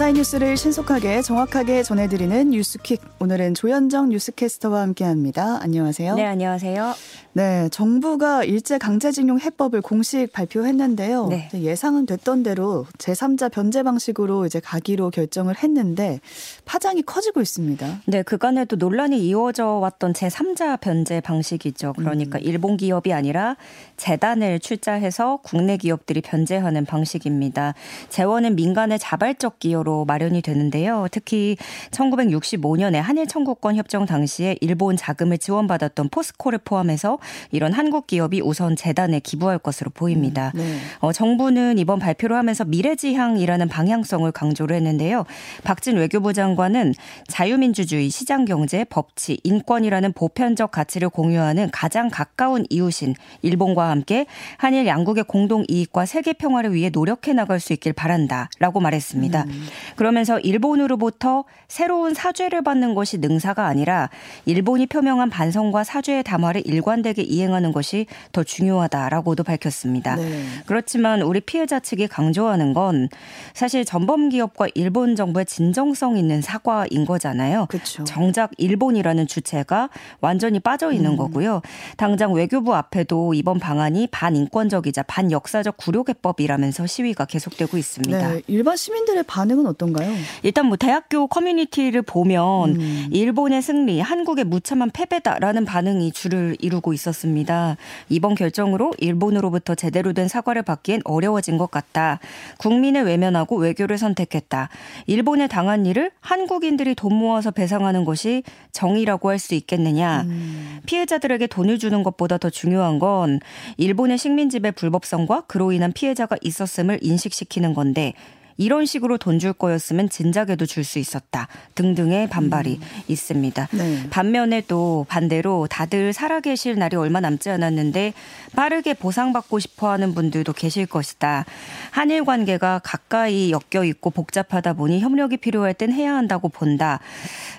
밤사이 뉴스를 신속하게 정확하게 전해드리는 뉴스퀵. 오늘은 조현정 뉴스캐스터와 함께합니다. 안녕하세요. 네, 안녕하세요. 네, 정부가 일제 강제징용 해법을 공식 발표했는데요. 네. 예상은 됐던 대로 제3자 변제 방식으로 이제 가기로 결정을 했는데 파장이 커지고 있습니다. 네, 그간에도 논란이 이어져 왔던 제3자 변제 방식이죠. 그러니까 음. 일본 기업이 아니라 재단을 출자해서 국내 기업들이 변제하는 방식입니다. 재원은 민간의 자발적 기여로 마련이 되는데요. 특히 1965년에 한일 청구권 협정 당시에 일본 자금을 지원받았던 포스코를 포함해서 이런 한국 기업이 우선 재단에 기부할 것으로 보입니다. 음, 네. 어, 정부는 이번 발표를 하면서 미래지향이라는 방향성을 강조를 했는데요. 박진 외교부 장관은 자유민주주의, 시장경제, 법치, 인권이라는 보편적 가치를 공유하는 가장 가까운 이웃인 일본과 함께 한일 양국의 공동 이익과 세계 평화를 위해 노력해 나갈 수 있길 바란다라고 말했습니다. 음. 그러면서 일본으로부터 새로운 사죄를 받는 것이 능사가 아니라 일본이 표명한 반성과 사죄의 담화를 일관되게 일관되게 이행하는 것이 더 중요하다라고도 밝혔습니다. 네. 그렇지만 우리 피해자 측이 강조하는 건 사실 전범 기업과 일본 정부의 진정성 있는 사과인 거잖아요. 그쵸. 정작 일본이라는 주체가 완전히 빠져 있는 음. 거고요. 당장 외교부 앞에도 이번 방안이 반인권적이자 반역사적 굴욕해법이라면서 시위가 계속되고 있습니다. 네. 일반 시민들의 반응은 어떤가요? 일단 뭐 대학교 커뮤니티를 보면 음. 일본의 승리, 한국의 무참한 패배다라는 반응이 줄을 이루고 있습니다. 있었습니다. 이번 결정으로 일본으로부터 제대로 된 사과를 받기엔 어려워진 것 같다. 국민을 외면하고 외교를 선택했다. 일본에 당한 일을 한국인들이 돈 모아서 배상하는 것이 정의라고 할 수 있겠느냐. 음. 피해자들에게 돈을 주는 것보다 더 중요한 건 일본의 식민지배 불법성과 그로 인한 피해자가 있었음을 인식시키는 건데 이런 식으로 돈 줄 거였으면 진작에도 줄 수 있었다 등등의 반발이 음. 있습니다. 네. 반면에 또 반대로 다들 살아계실 날이 얼마 남지 않았는데 빠르게 보상받고 싶어하는 분들도 계실 것이다. 한일 관계가 가까이 엮여 있고 복잡하다 보니 협력이 필요할 땐 해야 한다고 본다.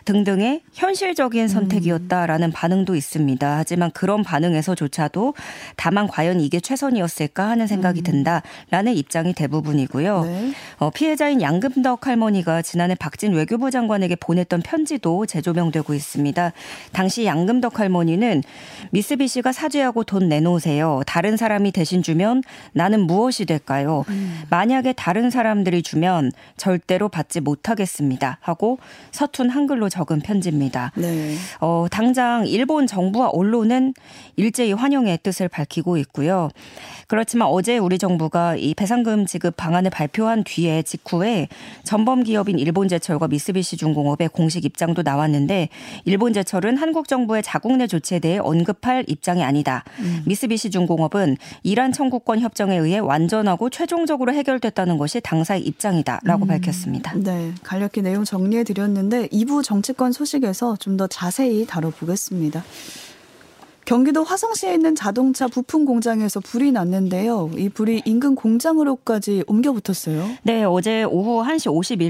등등의 현실적인 선택이었다라는 음. 반응도 있습니다. 하지만 그런 반응에서조차도 다만 과연 이게 최선이었을까 하는 생각이 음. 든다라는 입장이 대부분이고요. 네. 어, 피해자인 양금덕 할머니가 지난해 박진 외교부 장관에게 보냈던 편지도 재조명되고 있습니다. 당시 양금덕 할머니는 미쓰비시가 사죄하고 돈 내놓으세요. 다른 사람이 대신 주면 나는 무엇이 될까요? 음. 만약에 다른 사람들이 주면 절대로 받지 못하겠습니다. 하고 서툰 한글로 적은 편지입니다. 네. 어, 당장 일본 정부와 언론은 일제히 환영의 뜻을 밝히고 있고요. 그렇지만 어제 우리 정부가 이 배상금 지급 방안을 발표한 뒤에 직후에 전범 기업인 일본제철과 미쓰비시 중공업의 공식 입장도 나왔는데 일본제철은 한국 정부의 자국 내 조치에 대해 언급할 입장이 아니다. 음. 미쓰비시 중공업은 이란 청구권 협정에 의해 완전하고 최종적으로 해결됐다는 것이 당사의 입장이다라고 음. 밝혔습니다. 네, 간략히 내용 정리해 드렸는데 2부 정치권 소식에서 좀 더 자세히 다뤄보겠습니다. 경기도 화성시에 있는 자동차 부품 공장에서 불이 났는데요. 이 불이 인근 공장으로까지 옮겨 붙었어요. 네, 어제 오후 1시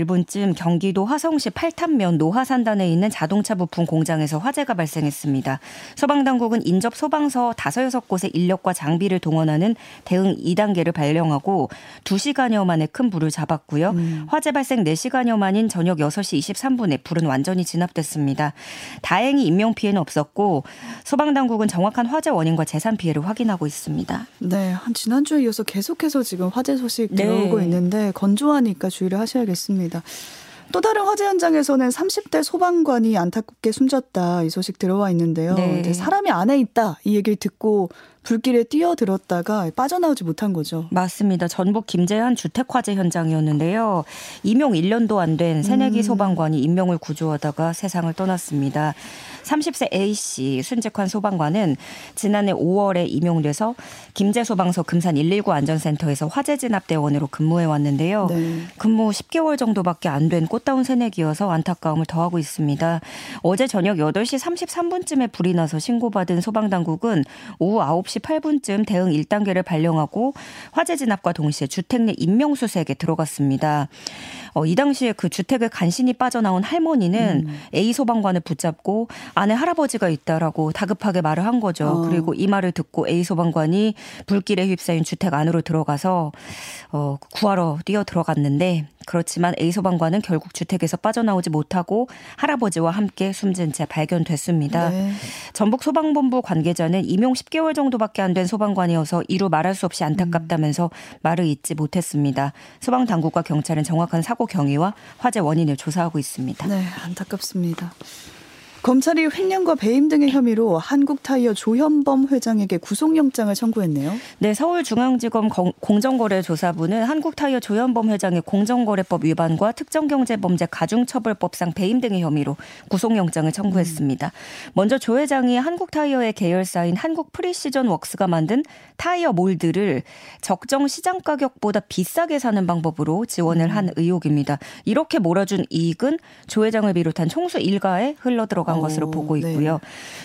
51분쯤 경기도 화성시 팔탄면 노하산단에 있는 자동차 부품 공장에서 화재가 발생했습니다. 소방 당국은 인접 소방서 5, 6곳의 인력과 장비를 동원하는 대응 2단계를 발령하고 2시간여 만에 큰 불을 잡았고요. 음. 화재 발생 4시간여 만인 저녁 6시 23분에 불은 완전히 진압됐습니다. 다행히 인명 피해는 없었고 소방 당국은 정확한 화재 원인과 재산 피해를 확인하고 있습니다. 네, 한 지난주에 이어서 계속해서 지금 화재 소식 네. 들어오고 네. 있는데 건조하니까 주의를 하셔야겠습니다. 또 다른 화재 현장에서는 30대 소방관이 안타깝게 숨졌다 이 소식 들어와 있는데요. 네. 사람이 안에 있다 이 얘기를 듣고 불길에 뛰어들었다가 빠져나오지 못한 거죠. 맞습니다. 전북 김재한 주택화재 현장이었는데요. 임용 1년도 안 된 새내기 음. 소방관이 인명을 구조하다가 세상을 떠났습니다. 30세 A씨 순직환 소방관은 지난해 5월에 임용돼서 김제소방서 금산 119 안전센터에서 화재 진압 대원으로 근무해 왔는데요. 네. 근무 10개월 정도밖에 안 된 꽃다운 새내기여서 안타까움을 더하고 있습니다. 어제 저녁 8시 33분쯤에 불이 나서 신고받은 소방당국은 오후 9시 8분쯤 대응 1단계를 발령하고 화재 진압과 동시에 주택 내 인명수색에 들어갔습니다. 어, 이 당시에 그 주택을 간신히 빠져나온 할머니는 음. A 소방관을 붙잡고 아내 할아버지가 있다라고 다급하게 말을 한 거죠. 어. 그리고 이 말을 듣고 A 소방관이 불길에 휩싸인 주택 안으로 들어가서 어, 구하러 뛰어 들어갔는데 그렇지만 A 소방관은 결국 주택에서 빠져나오지 못하고 할아버지와 함께 숨진 채 발견됐습니다. 네. 전북 소방본부 관계자는 임용 10개월 정도밖에 안 된 소방관이어서 이루 말할 수 없이 안타깝다면서 음. 말을 잇지 못했습니다. 소방 당국과 경찰은 정확한 사고 경위와 화재 원인을 조사하고 있습니다. 네, 안타깝습니다. 검찰이 횡령과 배임 등의 혐의로 한국타이어 조현범 회장에게 구속영장을 청구했네요. 네, 서울중앙지검 공정거래조사부는 한국타이어 조현범 회장의 공정거래법 위반과 특정경제범죄 가중처벌법상 배임 등의 혐의로 구속영장을 청구했습니다. 음. 먼저 조 회장이 한국타이어의 계열사인 한국프리시전 웍스가 만든 타이어 몰드를 적정 시장 가격보다 비싸게 사는 방법으로 지원을 한 음. 의혹입니다. 이렇게 몰아준 이익은 조 회장을 비롯한 총수 일가에 흘러들어가 들어간 오, 것으로 보고 네. 있고요. 네.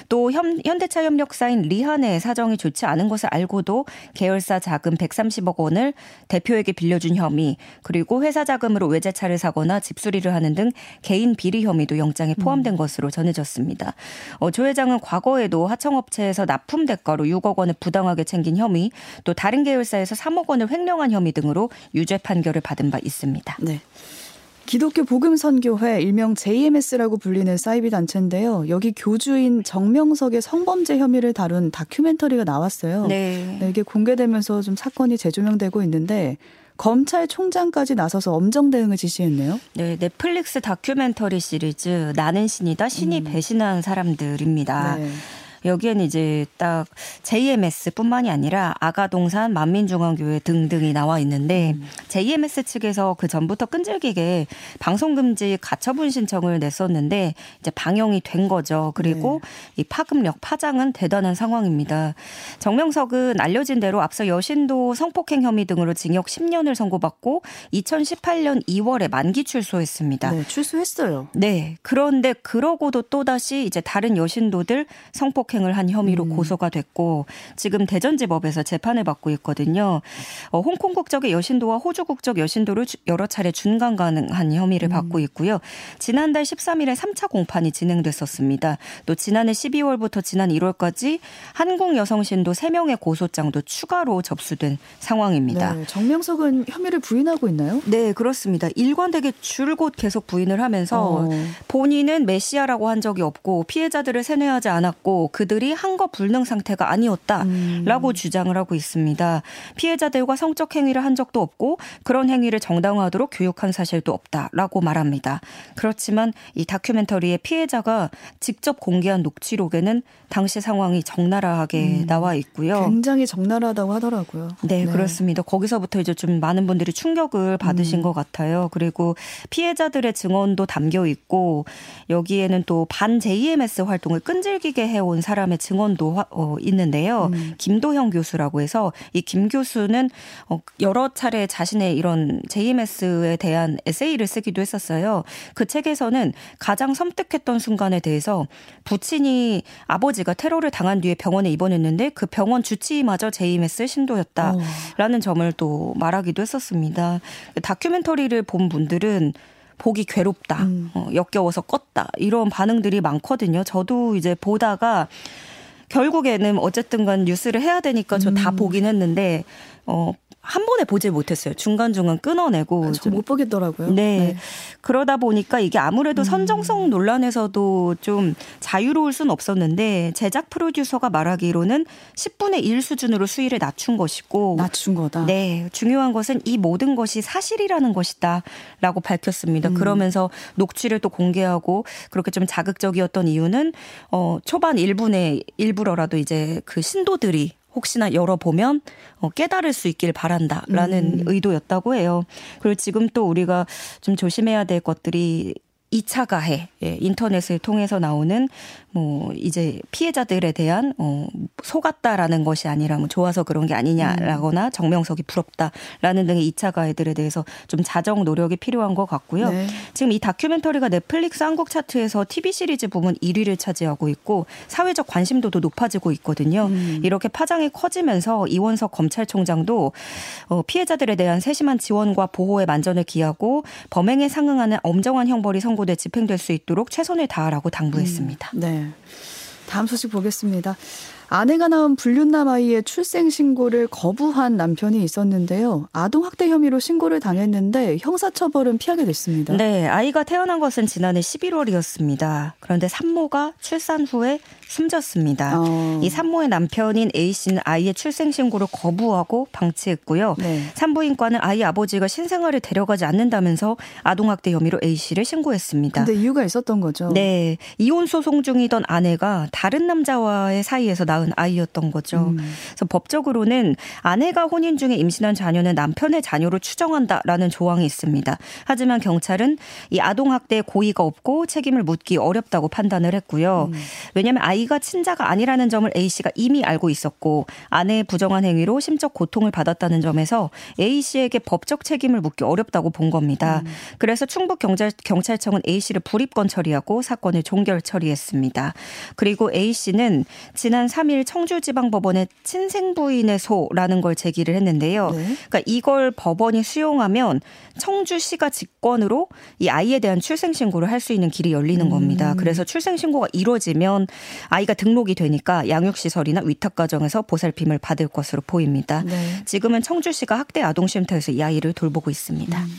또 현, 현대차 협력사인 리한의 사정이 좋지 않은 것을 알고도 계열사 자금 130억 원을 대표에게 빌려준 혐의 그리고 회사 자금으로 외제차를 사거나 집수리를 하는 등 개인 비리 혐의도 영장에 포함된 음. 것으로 전해졌습니다. 어, 조 회장은 과거에도 하청업체에서 납품 대가로 6억 원을 부당하게 챙긴 혐의 또 다른 계열사에서 3억 원을 횡령한 혐의 등으로 유죄 판결을 받은 바 있습니다. 네. 기독교 복음선교회 일명 JMS라고 불리는 사이비 단체인데요. 여기 교주인 정명석의 성범죄 혐의를 다룬 다큐멘터리가 나왔어요. 네. 네, 이게 공개되면서 좀 사건이 재조명되고 있는데 검찰총장까지 나서서 엄정 대응을 지시했네요. 네, 넷플릭스 다큐멘터리 시리즈 나는 신이다 신이 음. 배신한 사람들입니다. 네. 여기에는 이제 딱 JMS뿐만이 아니라 아가동산 만민중앙교회 등등이 나와 있는데 음. JMS 측에서 그 전부터 끈질기게 방송 금지 가처분 신청을 냈었는데 이제 방영이 된 거죠. 그리고 네. 이 파급력 파장은 대단한 상황입니다. 정명석은 알려진 대로 앞서 여신도 성폭행 혐의 등으로 징역 10년을 선고받고 2018년 2월에 만기 출소했습니다. 네, 출소했어요. 네. 그런데 그러고도 또 다시 이제 다른 여신도들 성폭행 성폭행을 한 혐의로 음. 고소가 됐고 지금 대전지법에서 재판을 받고 있거든요. 어, 홍콩 국적의 여신도와 호주 국적 여신도를 여러 차례 준강 가능한 혐의를 음. 받고 있고요. 지난달 13일에 3차 공판이 진행됐었습니다. 또 지난해 12월부터 지난 1월까지 한국 여성 신도 3명의 고소장도 추가로 접수된 상황입니다. 네, 정명석은 혐의를 부인하고 있나요? 네, 그렇습니다. 일관되게 줄곧 계속 부인을 하면서 어. 본인은 메시아라고 한 적이 없고 피해자들을 세뇌하지 않았고 그 그들이 한거 불능 상태가 아니었다라고 음. 주장을 하고 있습니다. 피해자들과 성적 행위를 한 적도 없고 그런 행위를 정당화하도록 교육한 사실도 없다라고 말합니다. 그렇지만 이 다큐멘터리의 피해자가 직접 공개한 녹취록에는 당시 상황이 적나라하게 음. 나와 있고요. 굉장히 적나라하다고 하더라고요. 네, 네, 그렇습니다. 거기서부터 이제 좀 많은 분들이 충격을 받으신 음. 것 같아요. 그리고 피해자들의 증언도 담겨 있고 여기에는 또 반 JMS 활동을 끈질기게 해온 사람 사람의 증언도 어, 있는데요. 음. 김도형 교수라고 해서 이 김 교수는 어, 여러 차례 자신의 이런 JMS에 대한 에세이를 쓰기도 했었어요. 그 책에서는 가장 섬뜩했던 순간에 대해서 부친이 아버지가 테러를 당한 뒤에 병원에 입원했는데 그 병원 주치의마저 JMS 신도였다라는 어. 점을 또 말하기도 했었습니다. 다큐멘터리를 본 분들은 보기 괴롭다, 음. 어, 역겨워서 껐다 이런 반응들이 많거든요. 저도 이제 보다가 결국에는 어쨌든 간 뉴스를 해야 되니까 저다 음. 보긴 했는데 어 한 번에 보질 못했어요. 중간중간 끊어내고. 못 보겠더라고요. 네. 네. 그러다 보니까 이게 아무래도 음. 선정성 논란에서도 좀 자유로울 순 없었는데 제작 프로듀서가 말하기로는 10분의 1 수준으로 수위를 낮춘 것이고. 낮춘 거다. 네. 중요한 것은 이 모든 것이 사실이라는 것이다. 라고 밝혔습니다. 음. 그러면서 녹취를 또 공개하고 그렇게 좀 자극적이었던 이유는 어, 초반 1분의 일부러라도 이제 그 신도들이 혹시나 열어보면 어, 깨달을 수 있길 바란다라는 음. 의도였다고 해요. 그리고 지금 또 우리가 좀 조심해야 될 것들이 2차 가해, 예, 인터넷을 통해서 나오는 뭐 이제 피해자들에 대한 어 속았다라는 것이 아니라 뭐 좋아서 그런 게 아니냐라거나 음. 정명석이 부럽다라는 등의 2차 가해들에 대해서 좀 자정 노력이 필요한 것 같고요. 네. 지금 이 다큐멘터리가 넷플릭스 한국 차트에서 TV 시리즈 부문 1위를 차지하고 있고 사회적 관심도도 높아지고 있거든요. 음. 이렇게 파장이 커지면서 이원석 검찰총장도 어 피해자들에 대한 세심한 지원과 보호에 만전을 기하고 범행에 상응하는 엄정한 형벌이 선고 돼 집행될 수 있도록 최선을 다하라고 당부했습니다. 음. 네. 다음 소식 보겠습니다. 아내가 낳은 불륜남 아이의 출생 신고를 거부한 남편이 있었는데요. 아동 학대 혐의로 신고를 당했는데 형사처벌은 피하게 됐습니다. 네, 아이가 태어난 것은 지난해 11월이었습니다. 그런데 산모가 출산 후에 숨졌습니다. 어. 이 산모의 남편인 A 씨는 아이의 출생 신고를 거부하고 방치했고요. 네. 산부인과는 아이 아버지가 신생아를 데려가지 않는다면서 아동 학대 혐의로 A 씨를 신고했습니다. 근데 이유가 있었던 거죠. 네, 이혼 소송 중이던 아내가 다른 남자와의 사이에서 나 낳은 아이였던 거죠. 음. 그래서 법적으로는 아내가 혼인 중에 임신한 자녀는 남편의 자녀로 추정한다라는 조항이 있습니다. 하지만 경찰은 이 아동 학대에 고의가 없고 책임을 묻기 어렵다고 판단을 했고요. 음. 왜냐하면 아이가 친자가 아니라는 점을 A 씨가 이미 알고 있었고 아내의 부정한 행위로 심적 고통을 받았다는 점에서 A 씨에게 법적 책임을 묻기 어렵다고 본 겁니다. 음. 그래서 충북 경찰, 경찰청은 A 씨를 불입건 처리하고 사건을 종결 처리했습니다. 그리고 A 씨는 지난 3 3일 청주지방법원에 친생부인의 소라는 걸 제기를 했는데요. 네. 그러니까 이걸 법원이 수용하면 청주시가 직권으로 이 아이에 대한 출생 신고를 할 수 있는 길이 열리는 음. 겁니다. 그래서 출생 신고가 이루어지면 아이가 등록이 되니까 양육시설이나 위탁가정에서 보살핌을 받을 것으로 보입니다. 네. 지금은 청주시가 학대 아동쉼터에서 이 아이를 돌보고 있습니다. 음.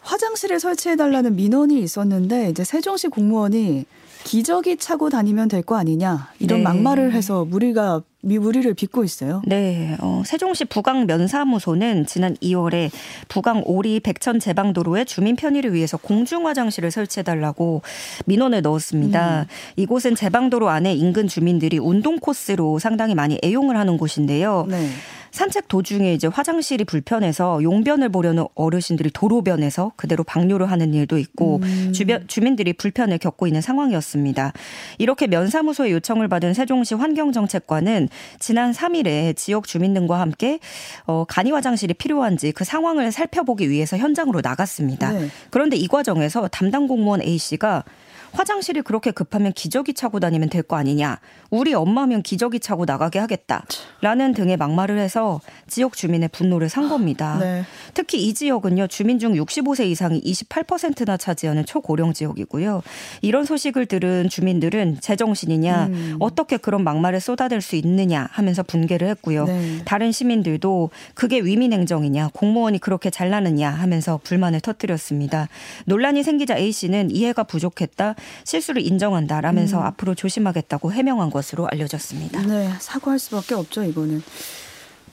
화장실에 설치해달라는 민원이 있었는데 이제 세종시 공무원이 기저귀 차고 다니면 될 거 아니냐 이런 네. 막말을 해서 무리가 미무리를 빚고 있어요. 네, 어, 세종시 부강 면사무소는 지난 2월에 부강 오리 백천 제방도로에 주민 편의를 위해서 공중 화장실을 설치해달라고 민원을 넣었습니다. 음. 이곳은 제방도로 안에 인근 주민들이 운동 코스로 상당히 많이 애용을 하는 곳인데요. 네. 산책 도중에 이제 화장실이 불편해서 용변을 보려는 어르신들이 도로변에서 그대로 방류를 하는 일도 있고 음. 주변 주민들이 불편을 겪고 있는 상황이었습니다. 이렇게 면사무소의 요청을 받은 세종시 환경정책관은 지난 3일에 지역 주민 등과 함께 어, 간이 화장실이 필요한지 그 상황을 살펴보기 위해서 현장으로 나갔습니다. 네. 그런데 이 과정에서 담당 공무원 A 씨가 화장실이 그렇게 급하면 기저귀 차고 다니면 될 거 아니냐. 우리 엄마면 기저귀 차고 나가게 하겠다. 라는 등의 막말을 해서 지역 주민의 분노를 산 겁니다. 네. 특히 이 지역은요. 주민 중 65세 이상이 28%나 차지하는 초고령 지역이고요. 이런 소식을 들은 주민들은 제정신이냐. 음. 어떻게 그런 막말을 쏟아댈 수 있느냐 하면서 분개를 했고요. 네. 다른 시민들도 그게 위민 행정이냐. 공무원이 그렇게 잘나느냐 하면서 불만을 터뜨렸습니다. 논란이 생기자 A 씨는 이해가 부족했다. 실수를 인정한다라면서 음. 앞으로 조심하겠다고 해명한 것으로 알려졌습니다. 네, 사과할 수밖에 없죠, 이거는.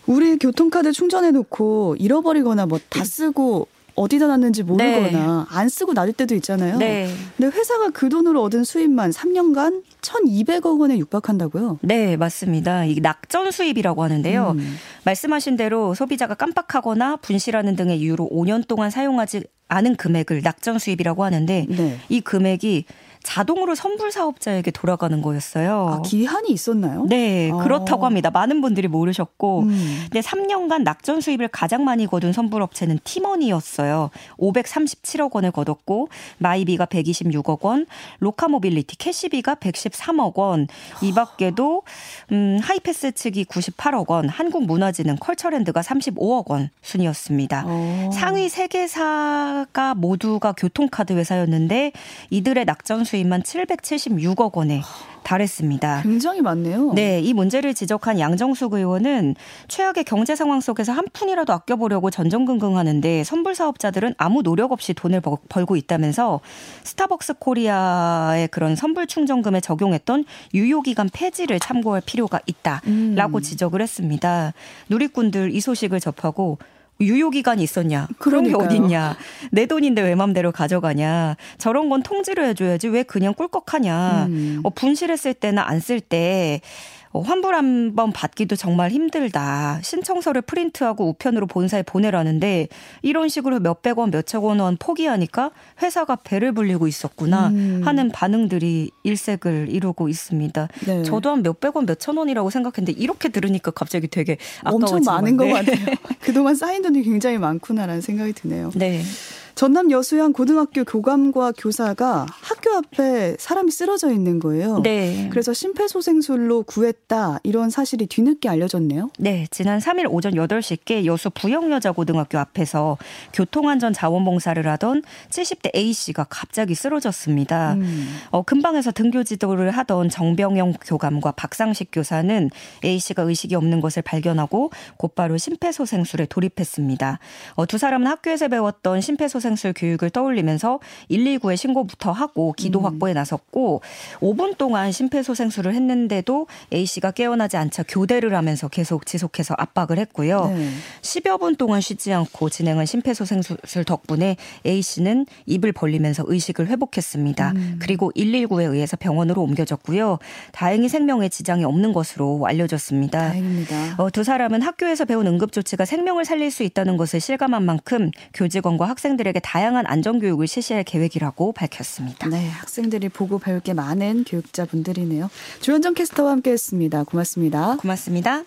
우리 교통카드 충전해 놓고 잃어버리거나 뭐 다 쓰고 어디다 놨는지 모르거나 네. 안 쓰고 놔둘 때도 있잖아요. 네. 근데 회사가 그 돈으로 얻은 수입만 3년간 1,200억 원에 육박한다고요? 네, 맞습니다. 이 낙전 수입이라고 하는데요. 음. 말씀하신 대로 소비자가 깜빡하거나 분실하는 등의 이유로 5년 동안 사용하지 않은 금액을 낙전 수입이라고 하는데 네. 이 금액이 자동으로 선불 사업자에게 돌아가는 거였어요. 아, 기한이 있었나요? 네, 아. 그렇다고 합니다. 많은 분들이 모르셨고, 음. 근데 3년간 낙전 수입을 가장 많이 거둔 선불 업체는 티머니였어요. 537억 원을 거뒀고, 마이비가 126억 원, 로카모빌리티 캐시비가 113억 원, 이 밖에도 음, 하이패스 측이 98억 원, 한국문화진흥 컬처랜드가 35억 원 순이었습니다. 오. 어. 상위 3개사가 모두가 교통카드 회사였는데 이들의 낙전 수입만 776억 원에 달했습니다. 굉장히 많네요. 네, 이 문제를 지적한 양정숙 의원은 최악의 경제 상황 속에서 한 푼이라도 아껴보려고 전전긍긍하는데 선불 사업자들은 아무 노력 없이 돈을 벌고 있다면서 스타벅스 코리아의 그런 선불 충전금에 적용했던 유효기간 폐지를 참고할 필요가 있다라고 음. 지적을 했습니다. 누리꾼들 이 소식을 접하고 유효 기간이 있었냐. 그런 게 어딨냐. 내 돈인데 왜 맘대로 가져가냐. 저런 건 통지를 해줘야지 왜 그냥 꿀꺽하냐. 음. 어, 분실했을 때나 안 쓸때 어, 환불 한번 받기도 정말 힘들다. 신청서를 프린트하고 우편으로 본사에 보내라는데 이런 식으로 몇백 원, 몇천 원 포기하니까 회사가 배를 불리고 있었구나 음. 하는 반응들이 일색을 이루고 있습니다. 네. 저도 한 몇백 원, 몇천 원이라고 생각했는데 이렇게 들으니까 갑자기 되게 엄청 많은 것 같아요. 그동안 쌓인 돈이 굉장히 많구나라는 생각이 드네요. 네. 전남 여수양 고등학교 교감과 교사가 학교 앞에 사람이 쓰러져 있는 거예요. 네. 그래서 심폐소생술로 구했다 이런 사실이 뒤늦게 알려졌네요. 네, 지난 3일 오전 8시께 여수 부영여자고등학교 앞에서 교통안전 자원봉사를 하던 70대 A 씨가 갑자기 쓰러졌습니다. 음. 어, 근방에서 등교 지도를 하던 정병영 교감과 박상식 교사는 A 씨가 의식이 없는 것을 발견하고 곧바로 심폐소생술에 돌입했습니다. 어, 두 사람은 학교에서 배웠던 심폐소생 술 교육을 떠올리면서 119에 신고부터 하고 기도 음. 확보에 나섰고 5분 동안 심폐소생술을 했는데도 A 씨가 깨어나지 않자 교대를 하면서 계속 지속해서 압박을 했고요. 네. 10여 분 동안 쉬지 않고 진행한 심폐소생술 덕분에 A 씨는 입을 벌리면서 의식을 회복했습니다. 음. 그리고 119에 의해서 병원으로 옮겨졌고요. 다행히 생명에 지장이 없는 것으로 알려졌습니다. 다행입니다. 어, 두 사람은 학교에서 배운 응급조치가 생명을 살릴 수 있다는 것을 실감한 만큼 교직원과 학생들에게 다양한 안전교육을 실시할 계획이라고 밝혔습니다. 네, 학생들이 보고 배울 게 많은 교육자분들이네요. 조현정 캐스터와 함께했습니다. 고맙습니다. 고맙습니다.